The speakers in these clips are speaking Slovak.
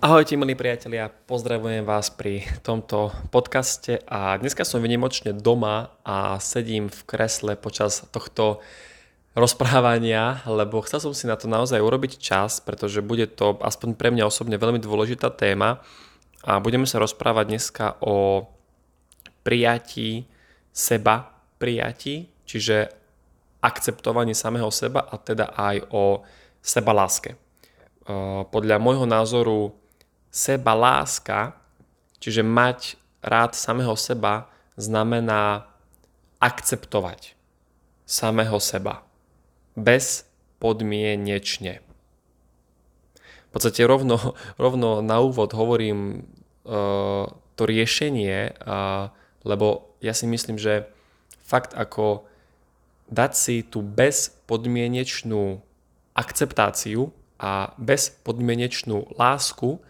Ahojte milí priatelia, pozdravujem vás pri tomto podcaste a dneska som vynimočne doma a sedím v kresle počas tohto rozprávania, lebo chcel som si na to naozaj urobiť čas, pretože bude to aspoň pre mňa osobne veľmi dôležitá téma a budeme sa rozprávať dneska o prijatí seba, prijatí, čiže akceptovaní samého seba a teda aj o seba láske. Podľa môjho názoru seba láska, čiže mať rád samého seba, znamená akceptovať samého seba. Bez podmienečne. V podstate rovno, rovno na úvod hovorím uh, to riešenie, uh, lebo ja si myslím, že fakt ako dať si tú bezpodmienečnú akceptáciu a bezpodmienečnú lásku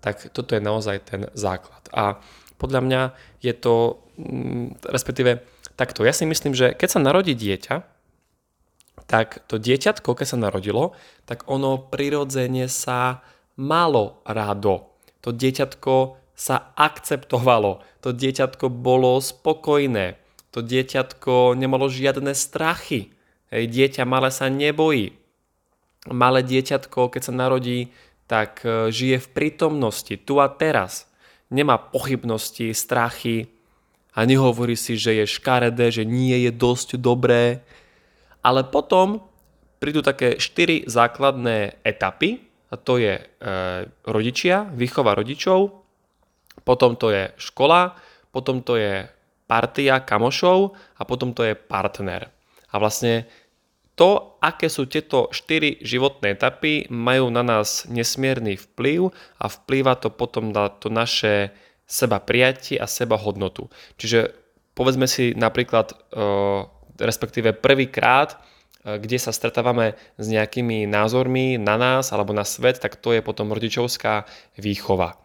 tak toto je naozaj ten základ. A podľa mňa je to, mm, respektíve takto, ja si myslím, že keď sa narodí dieťa, tak to dieťatko, keď sa narodilo, tak ono prirodzene sa malo rado. To dieťatko sa akceptovalo, to dieťatko bolo spokojné, to dieťatko nemalo žiadne strachy. Hej, dieťa malé sa nebojí. Malé dieťatko, keď sa narodí, tak e, žije v prítomnosti, tu a teraz. Nemá pochybnosti, strachy a nehovorí si, že je škaredé, že nie je dosť dobré. Ale potom prídu také štyri základné etapy, a to je e, rodičia, výchova rodičov, potom to je škola, potom to je partia kamošov a potom to je partner. A vlastne to, aké sú tieto štyri životné etapy, majú na nás nesmierny vplyv a vplýva to potom na to naše seba prijatie a seba hodnotu. Čiže povedzme si napríklad, e, respektíve prvýkrát, e, kde sa stretávame s nejakými názormi na nás alebo na svet, tak to je potom rodičovská výchova.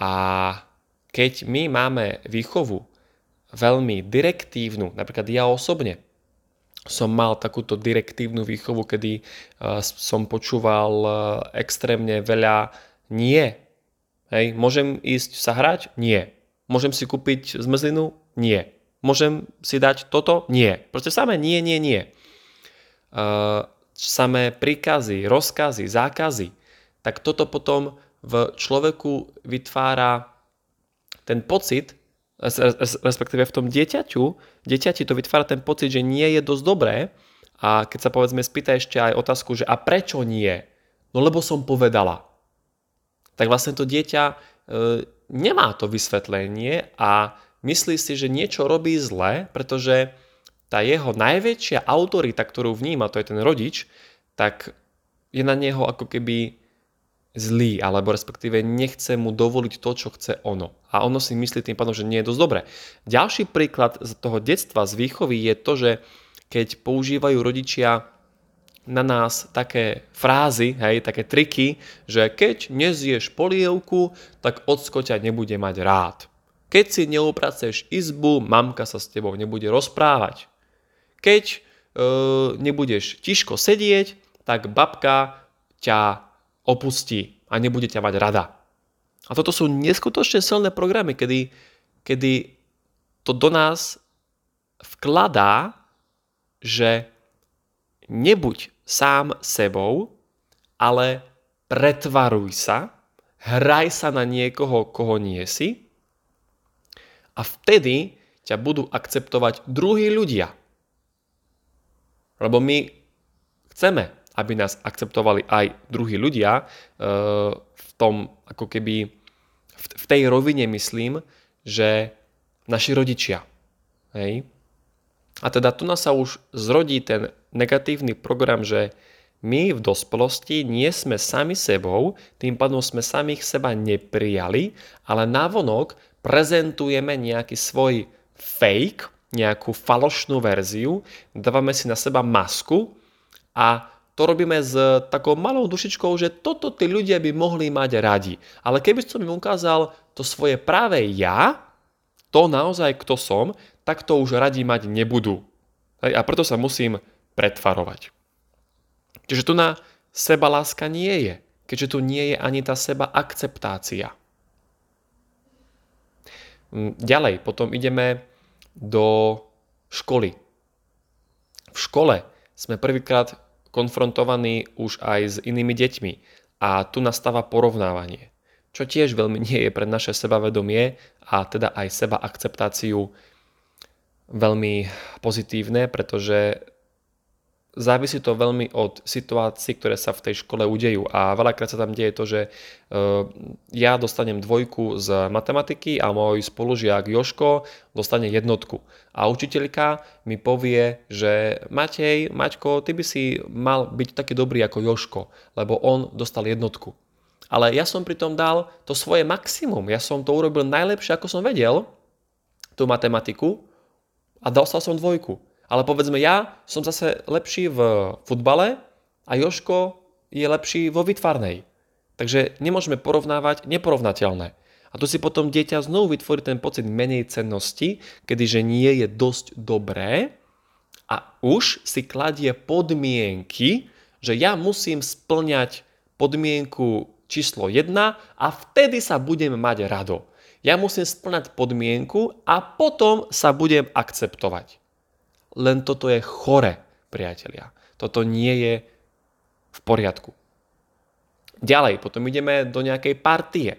A keď my máme výchovu veľmi direktívnu, napríklad ja osobne, som mal takúto direktívnu výchovu, kedy uh, som počúval uh, extrémne veľa nie. Hej, môžem ísť sa hrať? Nie. Môžem si kúpiť zmrzlinu? Nie. Môžem si dať toto? Nie. Proste samé nie, nie, nie. Uh, samé príkazy, rozkazy, zákazy. Tak toto potom v človeku vytvára ten pocit, respektíve v tom dieťaťu, dieťati to vytvára ten pocit, že nie je dosť dobré a keď sa povedzme spýta ešte aj otázku, že a prečo nie? No lebo som povedala. Tak vlastne to dieťa e, nemá to vysvetlenie a myslí si, že niečo robí zle, pretože tá jeho najväčšia autorita, ktorú vníma, to je ten rodič, tak je na neho ako keby zlý, alebo respektíve nechce mu dovoliť to, čo chce ono. A ono si myslí tým pádom, že nie je dosť dobré. Ďalší príklad z toho detstva, z výchovy je to, že keď používajú rodičia na nás také frázy, hej, také triky, že keď nezieš polievku, tak ocko ťa nebude mať rád. Keď si neupraceš izbu, mamka sa s tebou nebude rozprávať. Keď e, nebudeš tiško sedieť, tak babka ťa opustí a nebude ťa mať rada. A toto sú neskutočne silné programy, kedy, kedy to do nás vkladá, že nebuď sám sebou, ale pretvaruj sa, hraj sa na niekoho, koho nie si a vtedy ťa budú akceptovať druhí ľudia. Lebo my chceme aby nás akceptovali aj druhí ľudia, e, v tom ako keby, v tej rovine myslím, že naši rodičia. Hej? A teda tu nás sa už zrodí ten negatívny program, že my v dospelosti nie sme sami sebou, tým pádom sme samých seba neprijali, ale navonok prezentujeme nejaký svoj fake, nejakú falošnú verziu, dávame si na seba masku a to robíme s takou malou dušičkou, že toto tí ľudia by mohli mať radi. Ale keby som im ukázal to svoje práve ja, to naozaj kto som, tak to už radi mať nebudú. A preto sa musím pretvarovať. Čiže tu na seba láska nie je. keďže tu nie je ani tá seba akceptácia. Mm, ďalej, potom ideme do školy. V škole sme prvýkrát konfrontovaní už aj s inými deťmi. A tu nastáva porovnávanie, čo tiež veľmi nie je pre naše sebavedomie a teda aj seba akceptáciu veľmi pozitívne, pretože závisí to veľmi od situácií, ktoré sa v tej škole udejú a veľakrát sa tam deje to, že e, ja dostanem dvojku z matematiky a môj spolužiak Joško dostane jednotku. A učiteľka mi povie, že Matej, Maťko, ty by si mal byť taký dobrý ako Joško, lebo on dostal jednotku. Ale ja som pritom dal to svoje maximum. Ja som to urobil najlepšie, ako som vedel, tú matematiku a dostal som dvojku. Ale povedzme, ja som zase lepší v futbale a Joško je lepší vo vytvarnej. Takže nemôžeme porovnávať neporovnateľné. A tu si potom dieťa znovu vytvorí ten pocit menej cennosti, kedyže nie je dosť dobré a už si kladie podmienky, že ja musím splňať podmienku číslo 1 a vtedy sa budem mať rado. Ja musím splňať podmienku a potom sa budem akceptovať. Len toto je chore, priatelia. Toto nie je v poriadku. Ďalej, potom ideme do nejakej partie.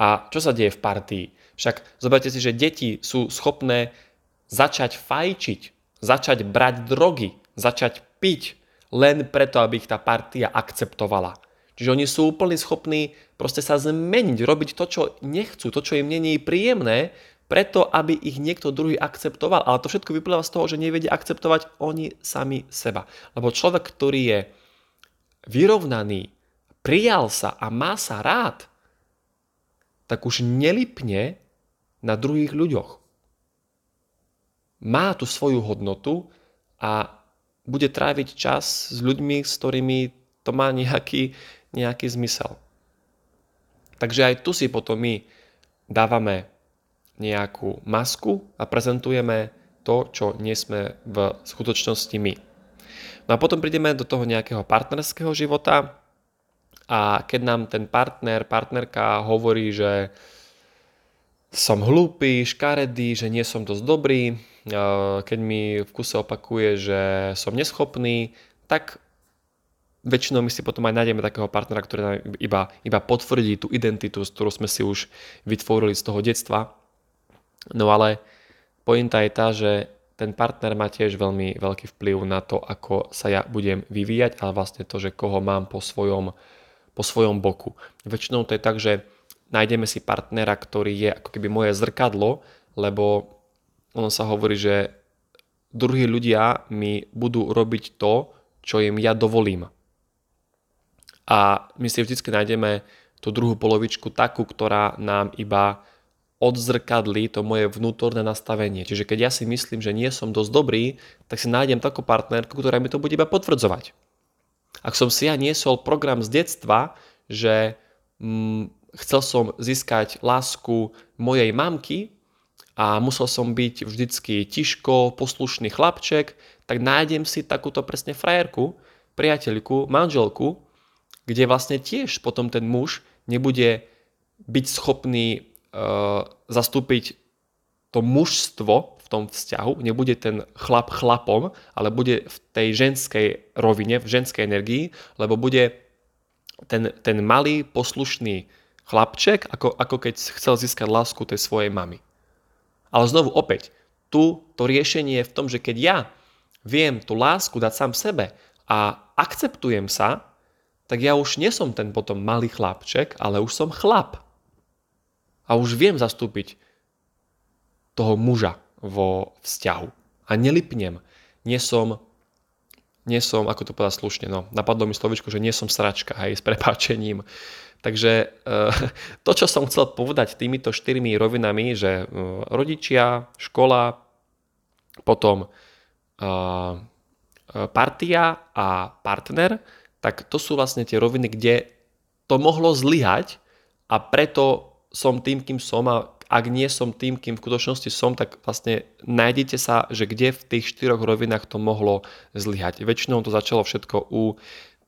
A čo sa deje v partii? Však zoberte si, že deti sú schopné začať fajčiť, začať brať drogy, začať piť, len preto, aby ich tá partia akceptovala. Čiže oni sú úplne schopní proste sa zmeniť, robiť to, čo nechcú, to, čo im není príjemné, preto, aby ich niekto druhý akceptoval. Ale to všetko vyplýva z toho, že nevedia akceptovať oni sami seba. Lebo človek, ktorý je vyrovnaný, prijal sa a má sa rád, tak už nelipne na druhých ľuďoch. Má tu svoju hodnotu a bude tráviť čas s ľuďmi, s ktorými to má nejaký, nejaký zmysel. Takže aj tu si potom my dávame nejakú masku a prezentujeme to, čo nie sme v skutočnosti my. No a potom prídeme do toho nejakého partnerského života a keď nám ten partner, partnerka hovorí, že som hlúpy, škaredý, že nie som dosť dobrý, e, keď mi v kuse opakuje, že som neschopný, tak väčšinou my si potom aj nájdeme takého partnera, ktorý nám iba, iba potvrdí tú identitu, ktorú sme si už vytvorili z toho detstva No ale pointa je tá, že ten partner má tiež veľmi veľký vplyv na to, ako sa ja budem vyvíjať, ale vlastne to, že koho mám po svojom, po svojom boku. Väčšinou to je tak, že nájdeme si partnera, ktorý je ako keby moje zrkadlo, lebo ono sa hovorí, že druhí ľudia mi budú robiť to, čo im ja dovolím. A my si vždy nájdeme tú druhú polovičku takú, ktorá nám iba odzrkadlí to moje vnútorné nastavenie. Čiže keď ja si myslím, že nie som dosť dobrý, tak si nájdem takú partnerku, ktorá mi to bude iba potvrdzovať. Ak som si ja niesol program z detstva, že hm, chcel som získať lásku mojej mamky a musel som byť vždycky tiško, poslušný chlapček, tak nájdem si takúto presne frajerku, priateľku, manželku, kde vlastne tiež potom ten muž nebude byť schopný zastúpiť to mužstvo v tom vzťahu, nebude ten chlap chlapom, ale bude v tej ženskej rovine, v ženskej energii, lebo bude ten, ten malý, poslušný chlapček, ako, ako keď chcel získať lásku tej svojej mamy. Ale znovu opäť, tu to riešenie je v tom, že keď ja viem tú lásku dať sám sebe a akceptujem sa, tak ja už nie som ten potom malý chlapček, ale už som chlap a už viem zastúpiť toho muža vo vzťahu. A nelipnem. Nie som, nie som, ako to povedať slušne, no, napadlo mi slovičko, že nie som sračka, hej, s prepáčením. Takže eh, to, čo som chcel povedať týmito štyrmi rovinami, že eh, rodičia, škola, potom eh, partia a partner, tak to sú vlastne tie roviny, kde to mohlo zlyhať a preto som tým, kým som a ak nie som tým, kým v skutočnosti som, tak vlastne nájdete sa, že kde v tých štyroch rovinách to mohlo zlyhať. Väčšinou to začalo všetko u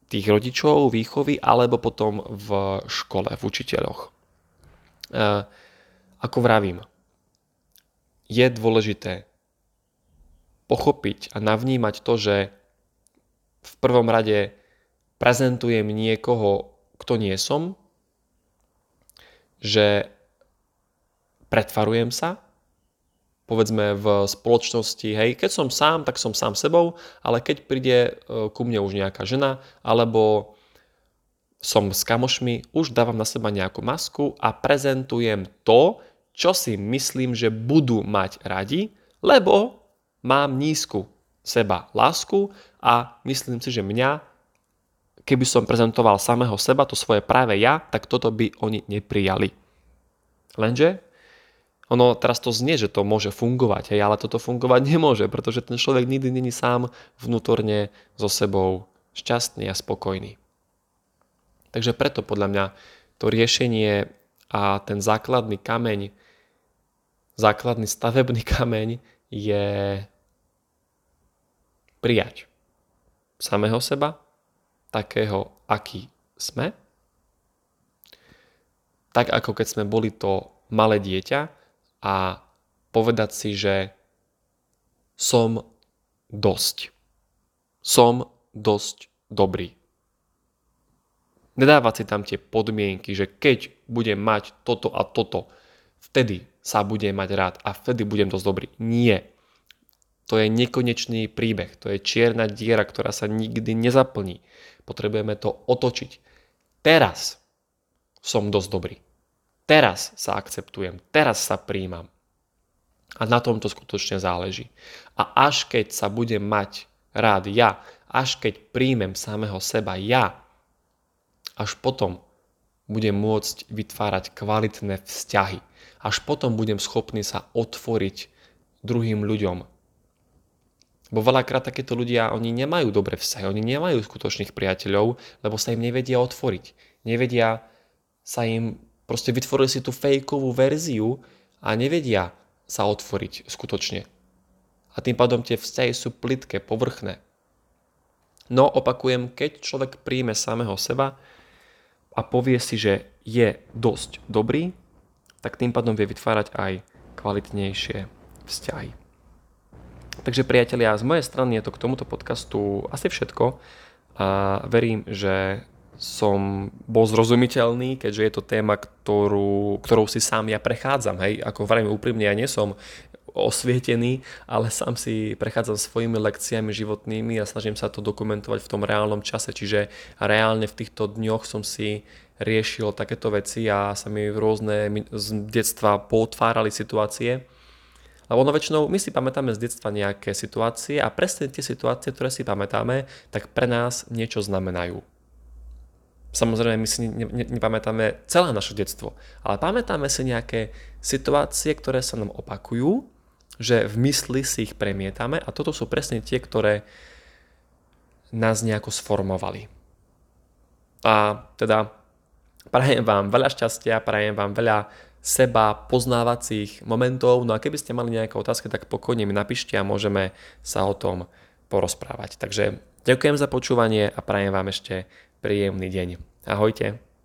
tých rodičov, výchovy, alebo potom v škole, v učiteľoch. E, ako vravím, je dôležité pochopiť a navnímať to, že v prvom rade prezentujem niekoho, kto nie som, že pretvarujem sa, povedzme v spoločnosti, hej, keď som sám, tak som sám sebou, ale keď príde e, ku mne už nejaká žena, alebo som s kamošmi, už dávam na seba nejakú masku a prezentujem to, čo si myslím, že budú mať radi, lebo mám nízku seba lásku a myslím si, že mňa, keby som prezentoval samého seba, to svoje práve ja, tak toto by oni neprijali. Lenže ono teraz to znie, že to môže fungovať, hej, ale toto fungovať nemôže, pretože ten človek nikdy není sám vnútorne so sebou šťastný a spokojný. Takže preto podľa mňa to riešenie a ten základný kameň, základný stavebný kameň je prijať samého seba, takého, aký sme, tak ako keď sme boli to malé dieťa, a povedať si, že som dosť. Som dosť dobrý. Nedávať si tam tie podmienky, že keď budem mať toto a toto, vtedy sa budem mať rád a vtedy budem dosť dobrý. Nie. To je nekonečný príbeh. To je čierna diera, ktorá sa nikdy nezaplní. Potrebujeme to otočiť. Teraz som dosť dobrý. Teraz sa akceptujem, teraz sa príjmam. A na tom to skutočne záleží. A až keď sa budem mať rád ja, až keď príjmem samého seba ja, až potom budem môcť vytvárať kvalitné vzťahy. Až potom budem schopný sa otvoriť druhým ľuďom. Bo veľakrát takéto ľudia, oni nemajú dobré vzťahy, oni nemajú skutočných priateľov, lebo sa im nevedia otvoriť. Nevedia sa im Proste vytvorili si tú fejkovú verziu a nevedia sa otvoriť skutočne. A tým pádom tie vzťahy sú plitké, povrchné. No opakujem, keď človek príjme samého seba a povie si, že je dosť dobrý, tak tým pádom vie vytvárať aj kvalitnejšie vzťahy. Takže priatelia, z mojej strany je to k tomuto podcastu asi všetko a verím, že som bol zrozumiteľný, keďže je to téma, ktorú, ktorou si sám ja prechádzam. Hej? Ako vrajme úprimne, ja nie som osvietený, ale sám si prechádzam svojimi lekciami životnými a snažím sa to dokumentovať v tom reálnom čase. Čiže reálne v týchto dňoch som si riešil takéto veci a sa mi rôzne z detstva potvárali situácie. Lebo ono väčšinou my si pamätáme z detstva nejaké situácie a presne tie situácie, ktoré si pamätáme, tak pre nás niečo znamenajú. Samozrejme, my si ne, ne, nepamätáme celé naše detstvo, ale pamätáme si nejaké situácie, ktoré sa nám opakujú, že v mysli si ich premietame a toto sú presne tie, ktoré nás nejako sformovali. A teda prajem vám veľa šťastia, prajem vám veľa seba poznávacích momentov. No a keby ste mali nejaké otázky, tak pokojne mi napíšte a môžeme sa o tom porozprávať. Takže ďakujem za počúvanie a prajem vám ešte príjemný deň. Ahojte.